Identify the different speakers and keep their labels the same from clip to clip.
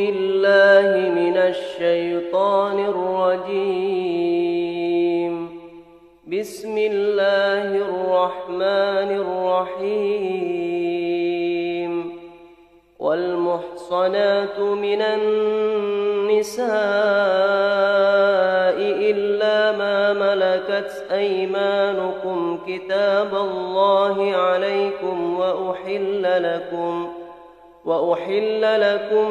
Speaker 1: بالله من الشيطان الرجيم. بسم الله الرحمن الرحيم. والمحصنات من النساء إلا ما ملكت أيمانكم كتاب الله عليكم وأحل لكم وأحل لكم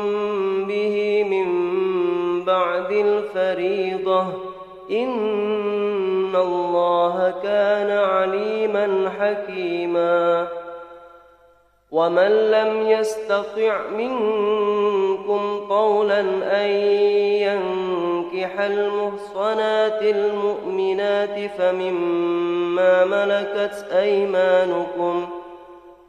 Speaker 1: به من بعد الفريضة. إن الله كان عليما حكيما. ومن لم يستطع منكم قولا أن ينكح المحصنات المؤمنات فمما ملكت أيمانكم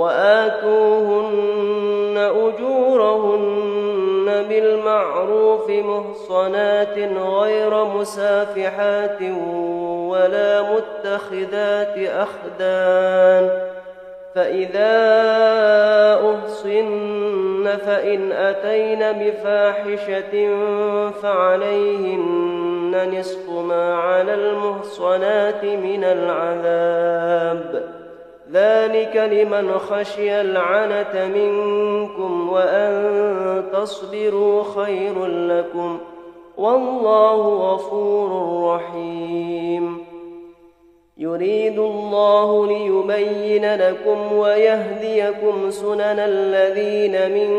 Speaker 1: وآتوهن أجورهن بالمعروف محصنات غير مسافحات ولا متخذات أخدان فإذا أحصن فإن أتين بفاحشة فعليهن نصف ما على المحصنات من العذاب ذلك لمن خشي العنة منكم وأن تصبروا خير لكم والله غفور رحيم. يريد الله ليبين لكم ويهديكم سنن الذين من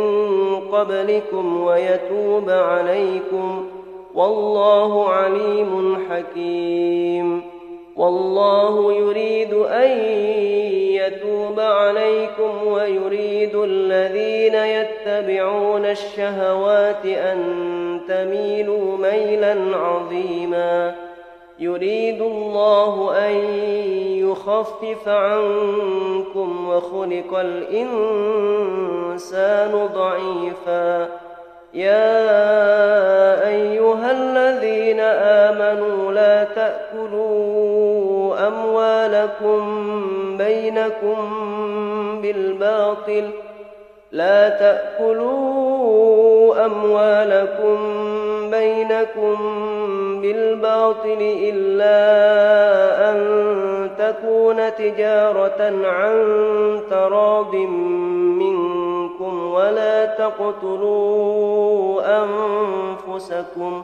Speaker 1: قبلكم ويتوب عليكم والله عليم حكيم. والله يريد أن يتوب عليكم ويريد الذين يتبعون الشهوات أن تميلوا ميلا عظيما. يريد الله أن يخفف عنكم وخلق الإنسان ضعيفا. يا أيها الذين آمنوا لا تأكلوا أموالكم بينكم بالباطل لا تأكلوا أموالكم بينكم بالباطل إلا أن تكون تجارة عن تراض منكم ولا تقتلوا أنفسكم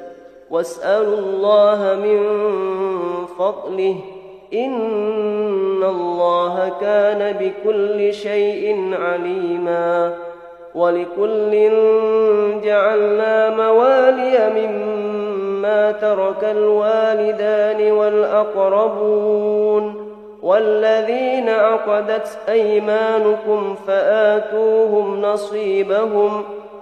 Speaker 1: واسألوا الله من فضله. إن الله كان بكل شيء عليما. ولكل جعلنا موالي مما ترك الوالدان والأقربون. والذين عقدت أيمانكم فآتوهم نصيبهم.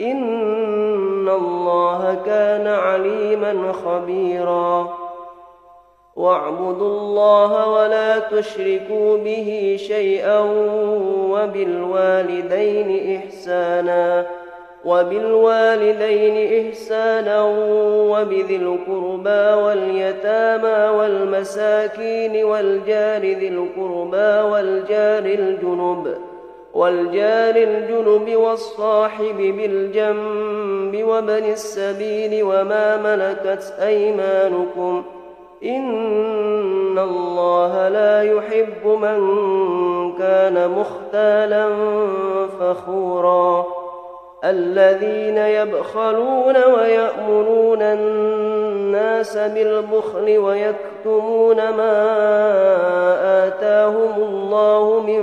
Speaker 1: إن الله كان عليما خبيرا. واعبدوا الله ولا تشركوا به شيئا وبالوالدين إحسانا وبالوالدين إحسانا وبذي القربى واليتامى والمساكين والجار ذي القربى والجار الجنب. والجار الجنب والصاحب بالجنب وبن السبيل وما ملكت أيمانكم إن الله لا يحب من كان مختالا فخورا الذين يبخلون ويأمرون الناس بالبخل ويكتمون ما آتاهم الله من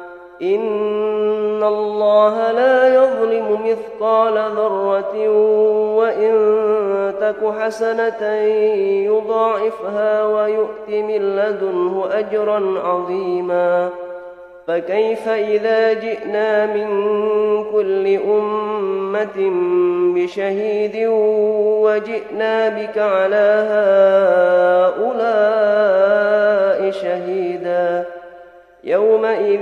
Speaker 1: إن الله لا يظلم مثقال ذرة وإن تك حسنة يضاعفها ويؤت من لدنه أجرا عظيما فكيف إذا جئنا من كل أمة بشهيد وجئنا بك على هؤلاء شهيدا يومئذ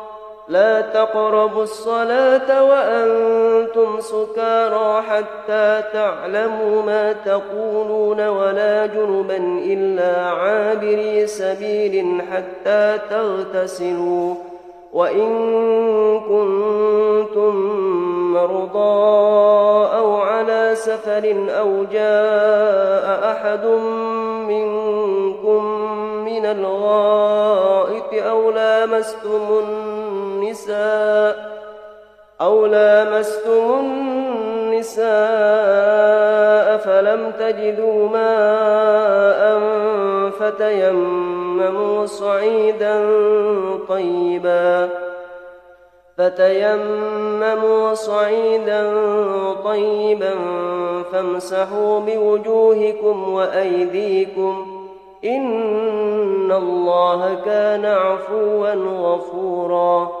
Speaker 1: لا تقربوا الصلاة وأنتم سكارى حتى تعلموا ما تقولون ولا جنبا إلا عابري سبيل حتى تغتسلوا وإن كنتم مرضى أو على سفر أو جاء أحد منكم من الغائط أو لامستم النساء أو لامستم النساء فلم تجدوا ماء فتيمموا صعيدا طيبا فتيمموا صعيدا طيبا فامسحوا بوجوهكم وأيديكم إن الله كان عفوا غفورا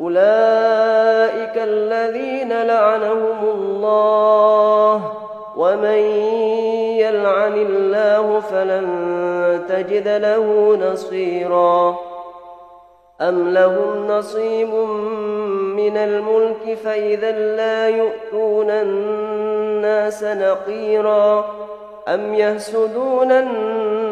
Speaker 1: أولئك الذين لعنهم الله ومن يلعن الله فلن تجد له نصيرا أم لهم نصيب من الملك فإذا لا يؤتون الناس نقيرا أم يهسدون الناس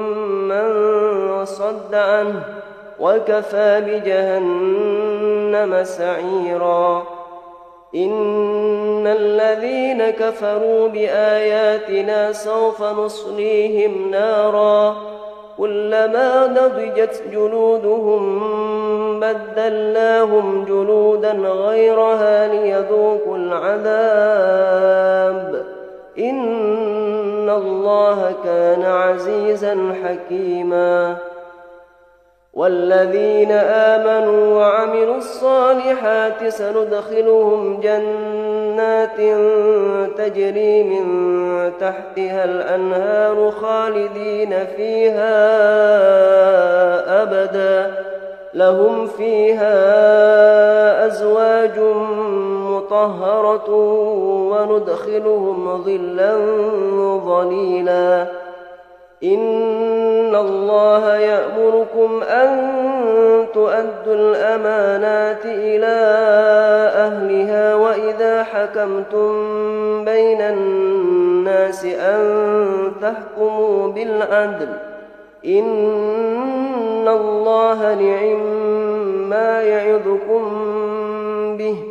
Speaker 1: من صد عنه وكفى بجهنم سعيرا. إن الذين كفروا بآياتنا سوف نصليهم نارا. كلما نضجت جلودهم بدلناهم جلودا غيرها ليذوقوا العذاب. إن الله كان عزيزا حكيما. والذين آمنوا وعملوا الصالحات سندخلهم جنات تجري من تحتها الأنهار خالدين فيها أبدا. لهم فيها أزواج مطهرة وندخلهم ظلا ظليلا. إن الله يأمركم أن تؤدوا الأمانات إلى أهلها وإذا حكمتم بين الناس أن تحكموا بالعدل. إن الله نعم ما يعظكم به.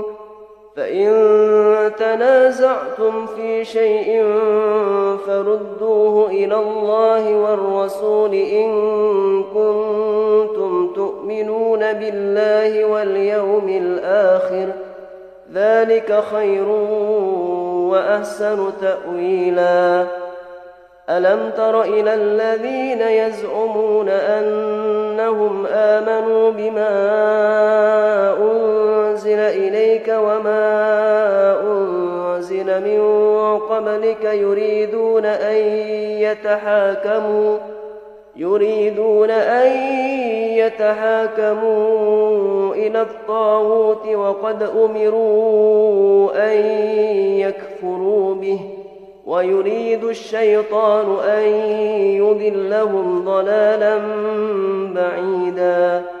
Speaker 1: فإن تنازعتم في شيء فردوه إلى الله والرسول إن كنتم تؤمنون بالله واليوم الآخر ذلك خير وأحسن تأويلا. ألم تر إلى الذين يزعمون أنهم آمنوا بما أنزل إليك وما أنزل من قبلك يريدون أن يتحاكموا يريدون أن يتحاكموا إلى الطاغوت وقد أمروا أن يكفروا به ويريد الشيطان أن يذلهم ضلالا بعيدا.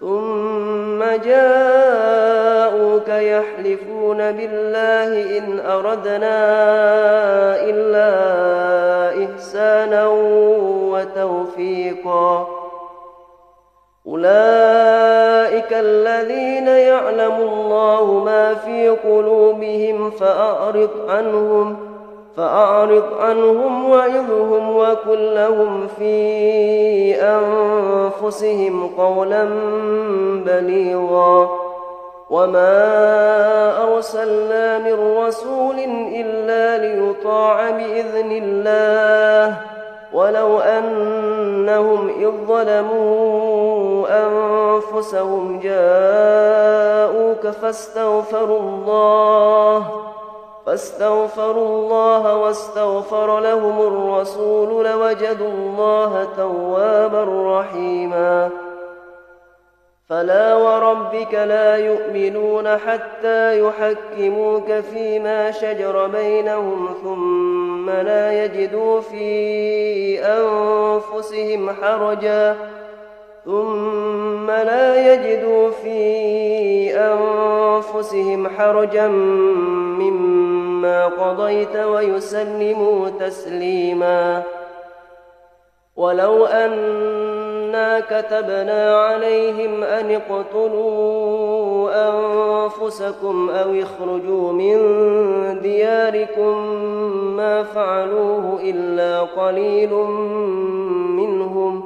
Speaker 1: ثم جاءوك يحلفون بالله إن أردنا إلا إحسانا وتوفيقا. أولئك الذين يعلم الله ما في قلوبهم فأعرض عنهم فأعرض عنهم وعظهم وكن لهم في أنفسهم قولا بليغا. وما أرسلنا من رسول إلا ليطاع بإذن الله. ولو أنهم إذ ظلموا أنفسهم جاءوك فاستغفروا الله فاستغفروا الله واستغفر لهم الرسول لوجدوا الله توابا رحيما. فلا وربك لا يؤمنون حتى يحكموك فيما شجر بينهم ثم لا يجدوا في أنفسهم حرجا. ثم لا يجدوا في أنفسهم حرجا مما قضيت ويسلموا تسليما. ولو أنا كتبنا عليهم أن اقتلوا أنفسكم أو اخرجوا من دياركم ما فعلوه إلا قليل منهم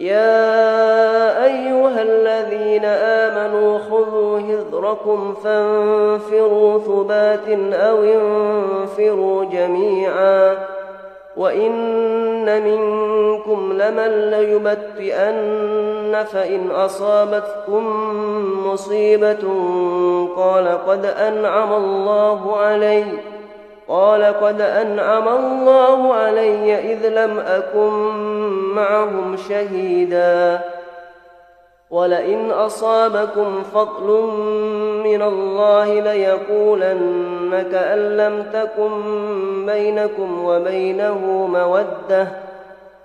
Speaker 1: يا أيها الذين آمنوا خذوا هذركم فانفروا ثبات أو انفروا جميعا وإن منكم لمن ليبتئن فإن أصابتكم مصيبة قال قد أنعم الله عليّ قال قد أنعم الله علي إذ لم أكن معهم شهيدا. ولئن أصابكم فضل من الله ليقولن كأن لم تكن بينكم وبينه مودة.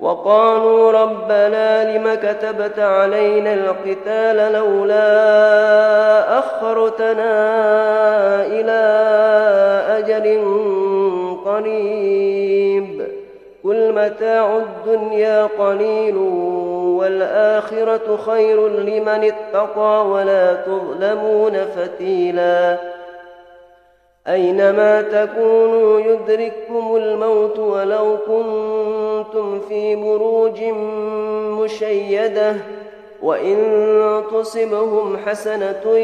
Speaker 1: وقالوا ربنا لم كتبت علينا القتال لولا أخرتنا إلى أجل قريب قل متاع الدنيا قليل والآخرة خير لمن اتقى ولا تظلمون فتيلا أينما تكونوا يدرككم الموت ولو كنتم في بروج مشيدة وإن تصبهم حسنة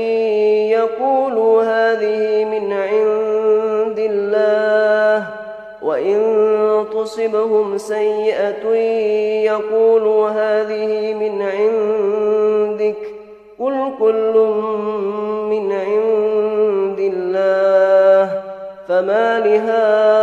Speaker 1: يقولوا هذه من عند الله وإن تصبهم سيئة يقولوا هذه من عندك قل كل من عند الله فما لهؤلاء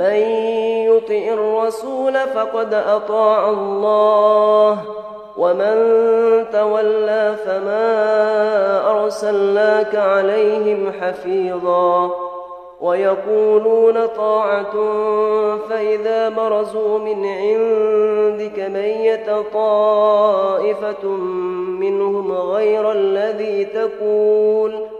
Speaker 1: من يطع الرسول فقد أطاع الله ومن تولى فما أرسلناك عليهم حفيظا. ويقولون طاعة فإذا برزوا من عندك ميت طائفة منهم غير الذي تقول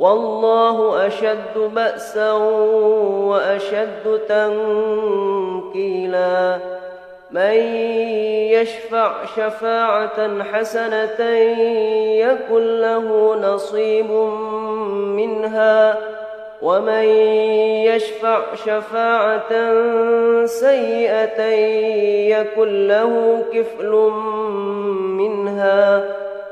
Speaker 1: والله أشد بأسا وأشد تنكيلا. من يشفع شفاعة حسنة يكن له نصيب منها. ومن يشفع شفاعة سيئة يكن له كفل منها.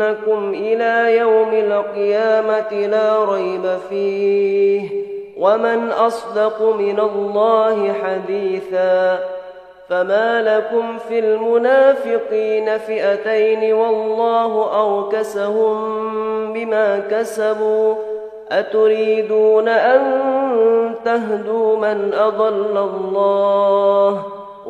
Speaker 1: إنكم إلى يوم القيامة لا ريب فيه ومن أصدق من الله حديثا فما لكم في المنافقين فئتين والله أوكسهم بما كسبوا أتريدون أن تهدوا من أضل الله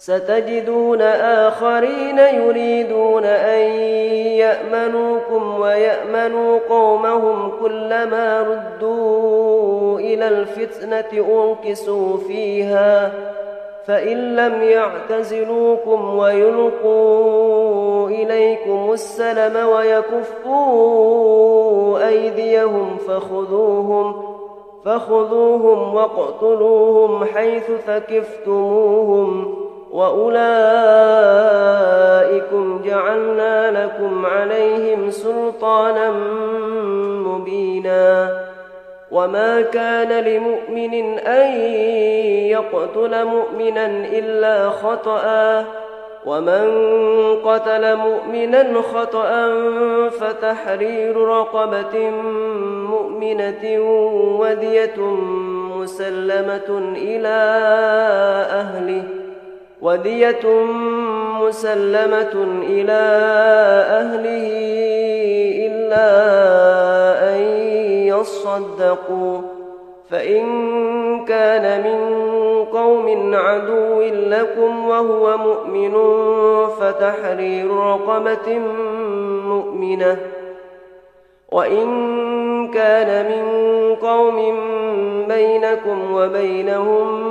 Speaker 1: ستجدون آخرين يريدون أن يأمنوكم ويأمنوا قومهم كلما ردوا إلى الفتنة أنكسوا فيها فإن لم يعتزلوكم ويلقوا إليكم السلم ويكفوا أيديهم فخذوهم فخذوهم واقتلوهم حيث ثكفتموهم واولئكم جعلنا لكم عليهم سلطانا مبينا وما كان لمؤمن ان يقتل مؤمنا الا خطأ ومن قتل مؤمنا خطأ فتحرير رقبة مؤمنة ودية مسلمة إلى أهله ودية مسلمة إلى أهله إلا أن يصدقوا فإن كان من قوم عدو لكم وهو مؤمن فتحرير رقبة مؤمنة وإن كان من قوم بينكم وبينهم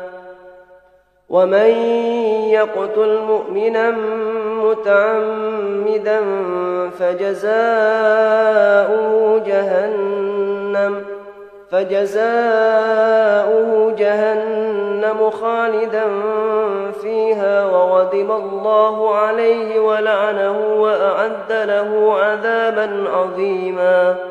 Speaker 1: ومن يقتل مؤمنا متعمدا فجزاؤه جهنم فجزاؤه جهنم خالدا فيها وغضب الله عليه ولعنه وأعد له عذابا عظيما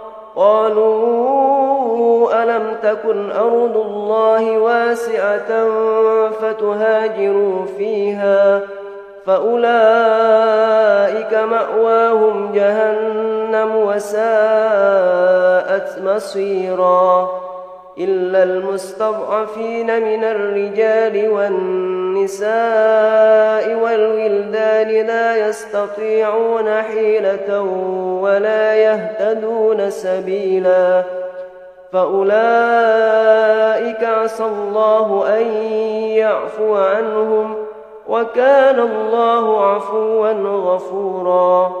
Speaker 1: قالوا ألم تكن أرض الله واسعة فتهاجروا فيها فأولئك مأواهم جهنم وساءت مصيرا إلا المستضعفين من الرجال والنساء والولدان لا يستطيعون حيلة ولا يهتدون سبيلا. فأولئك عسى الله أن يعفو عنهم ۖ وكان الله عفوا غفورا.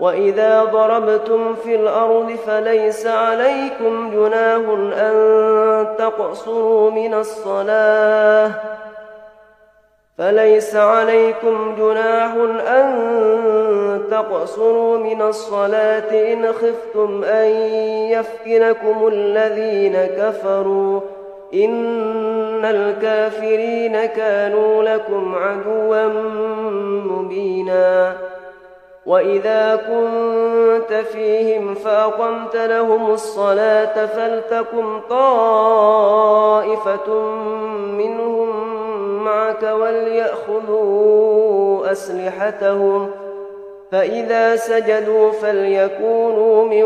Speaker 1: واذا ضربتم في الأرض فليس عليكم جناه ان تقصروا من الصلاه فليس عليكم جناح أن تقصروا من الصلاة إن خفتم أن يفتنكم الذين كفروا إن الكافرين كانوا لكم عدوا مبينا وإذا كنت فيهم فأقمت لهم الصلاة فلتكن طائفة منهم معك وليأخذوا أسلحتهم ۖ فإذا سجدوا فليكونوا من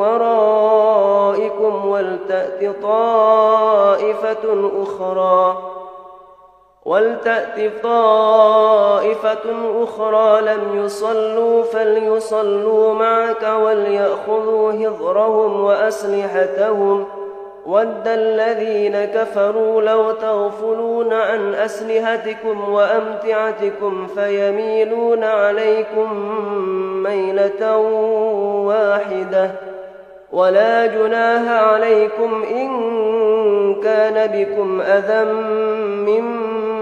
Speaker 1: ورائكم ولتأت طائفة أخرى ولتأت طائفة أخرى لم يصلوا فليصلوا معك وليأخذوا هضرهم وأسلحتهم ۖ. ود الذين كفروا لو تغفلون عن أسلحتكم وأمتعتكم فيميلون عليكم ميلة واحدة. ولا جناها عليكم إن كان بكم أذى من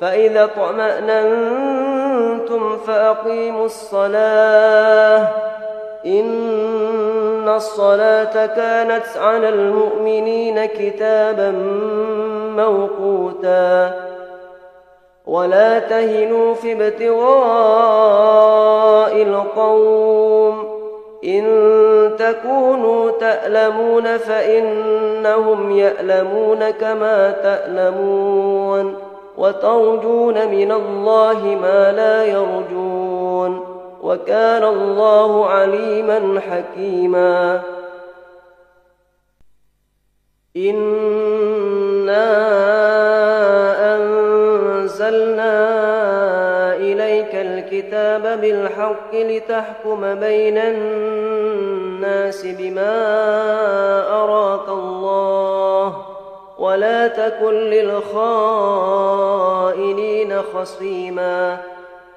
Speaker 1: فإذا اطمأننتم فأقيموا الصلاة. إن الصلاة كانت على المؤمنين كتابا موقوتا. ولا تهنوا في ابتغاء القوم. إن تكونوا تألمون فإنهم يألمون كما تألمون. وترجون من الله ما لا يرجون وكان الله عليما حكيما. إنا أنزلنا إليك الكتاب بالحق لتحكم بين الناس بما أراك الله ولا تكن للخائنين خصيماً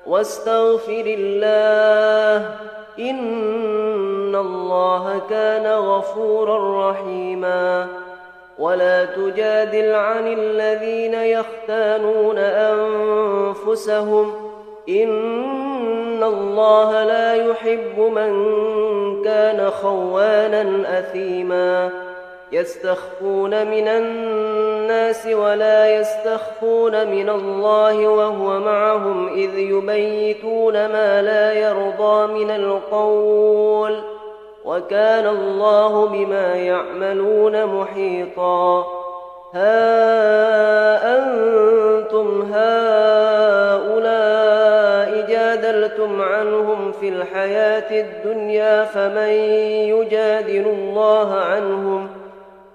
Speaker 1: واستغفر الله إن الله كان غفورا رحيما ولا تجادل عن الذين يختانون أنفسهم إن الله لا يحب من كان خوانا أثيما يستخفون من الناس ولا يستخفون من الله وهو معهم إذ يبيتون ما لا يرضى من القول وكان الله بما يعملون محيطا. ها أنتم هؤلاء جادلتم عنهم في الحياة الدنيا فمن يجادل الله عنهم ۖ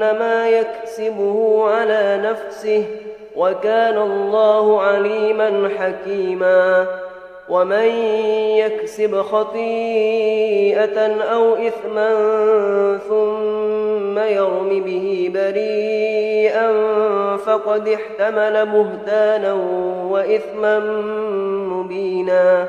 Speaker 1: فإنما يكسبه على نفسه وكان الله عليما حكيما ومن يكسب خطيئة أو إثما ثم يرم به بريئا فقد احتمل بهتانا وإثما مبينا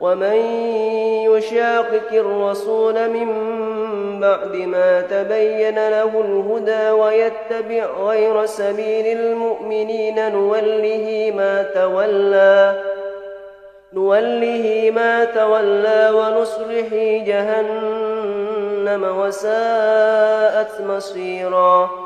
Speaker 1: ومن يشاقق الرسول من بعد ما تبين له الهدى ويتبع غير سبيل المؤمنين نوله ما تولى نوله ما تولى ونصلح جهنم وساءت مصيرا.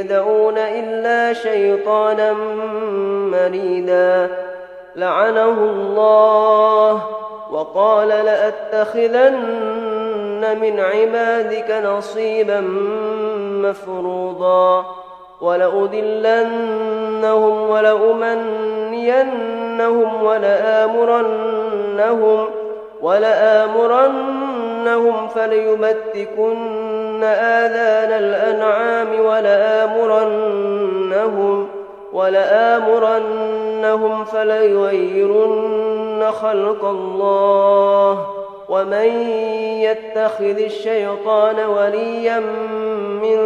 Speaker 1: يدعون إلا شيطانا مريدا لعنه الله وقال لأتخذن من عبادك نصيبا مفروضا. ولأذلنهم ولأمنينهم ولآمرنهم ولآمرنهم فليبتكن آذان الأنعام ولآمرنهم ولآمرنهم فليغيرن خلق الله. ومن يتخذ الشيطان وليا من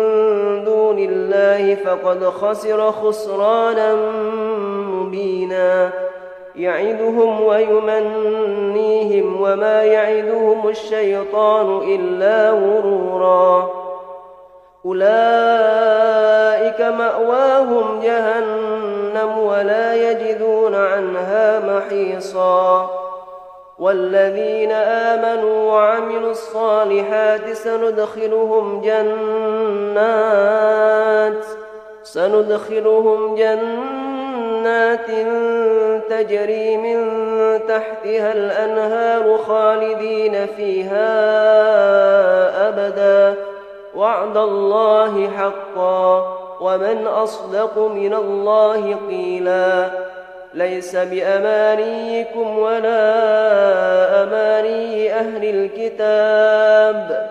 Speaker 1: دون الله فقد خسر خسرانا مبينا. يعدهم ويمنيهم وما يعدهم الشيطان إلا غرورا. أولئك مأواهم جهنم ولا يجدون عنها محيصا. والذين آمنوا وعملوا الصالحات سندخلهم جنات سندخلهم جنات تجري من تحتها الأنهار خالدين فيها أبدا. وعد الله حقا. ومن أصدق من الله قيلا. ليس بأمانيكم ولا أماني أهل الكتاب.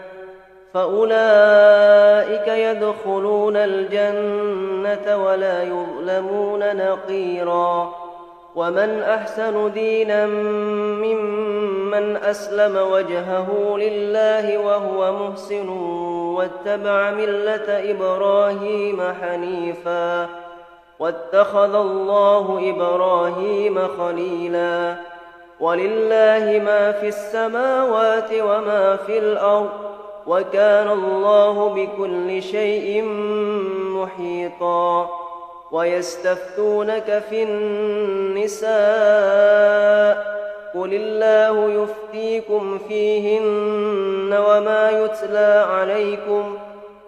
Speaker 1: فأولئك يدخلون الجنة ولا يظلمون نقيرا ومن أحسن دينا ممن أسلم وجهه لله وهو محسن واتبع ملة إبراهيم حنيفا واتخذ الله إبراهيم خليلا ولله ما في السماوات وما في الأرض وكان الله بكل شيء محيطا ويستفتونك في النساء قل الله يفتيكم فيهن وما يتلى عليكم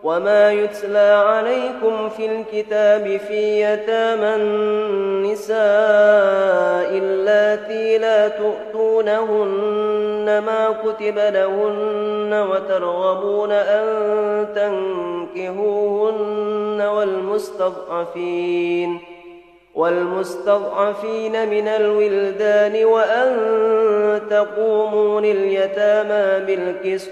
Speaker 1: وما يتلى عليكم في الكتاب في يتامى النساء اللاتي لا تؤتونهن ما كتب لهن وترغبون أن تنكهوهن والمستضعفين والمستضعفين من الولدان وأن تقوموا لليتامى بالقسط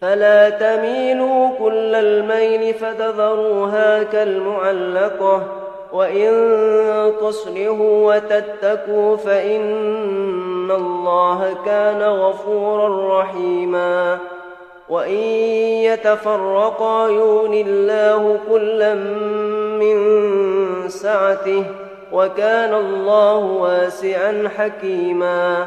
Speaker 1: فلا تميلوا كل الميل فتذروها كالمعلقة وإن تصلحوا وتتقوا فإن الله كان غفورا رحيما. وإن يتفرقا يغن الله كلا من سعته وكان الله واسعا حكيما.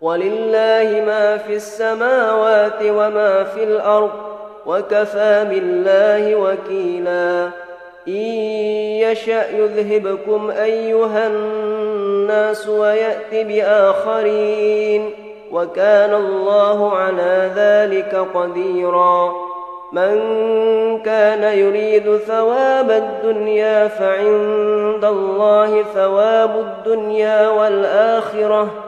Speaker 1: ولله ما في السماوات وما في الأرض وكفى بالله وكيلا. إن يشأ يذهبكم أيها الناس ويأت بآخرين وكان الله على ذلك قديراً. من كان يريد ثواب الدنيا فعند الله ثواب الدنيا والآخرة.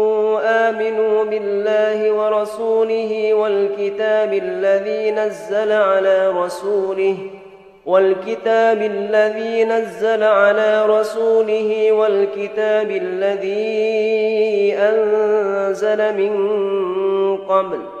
Speaker 1: آمنوا بالله ورسوله والكتاب الذي نزل على رسوله والكتاب الذي نزل على رسوله والكتاب الذي أنزل من قبل.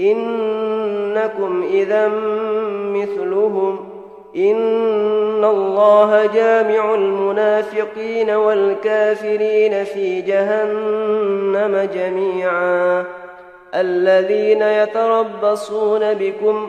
Speaker 1: إنكم إذا مثلهم إن الله جامع المنافقين والكافرين في جهنم جميعا. الذين يتربصون بكم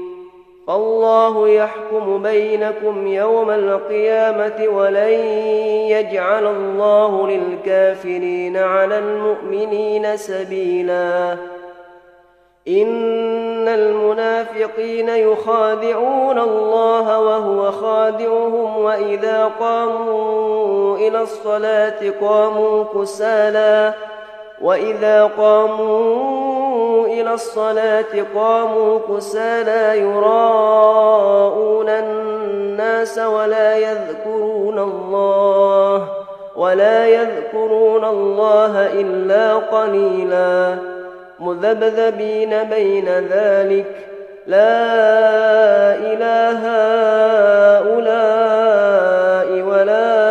Speaker 1: فالله يحكم بينكم يوم القيامة ولن يجعل الله للكافرين على المؤمنين سبيلا. إن المنافقين يخادعون الله وهو خادعهم وإذا قاموا إلى الصلاة قاموا كسالى وإذا قاموا إلى الصلاة قاموا كسالى يراءون الناس ولا يذكرون الله ولا يذكرون الله إلا قليلا مذبذبين بين ذلك لا إله هؤلاء ولا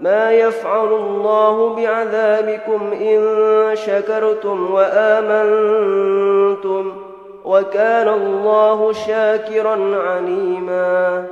Speaker 1: ما يفعل الله بعذابكم إن شكرتم وآمنتم وكان الله شاكرا عليما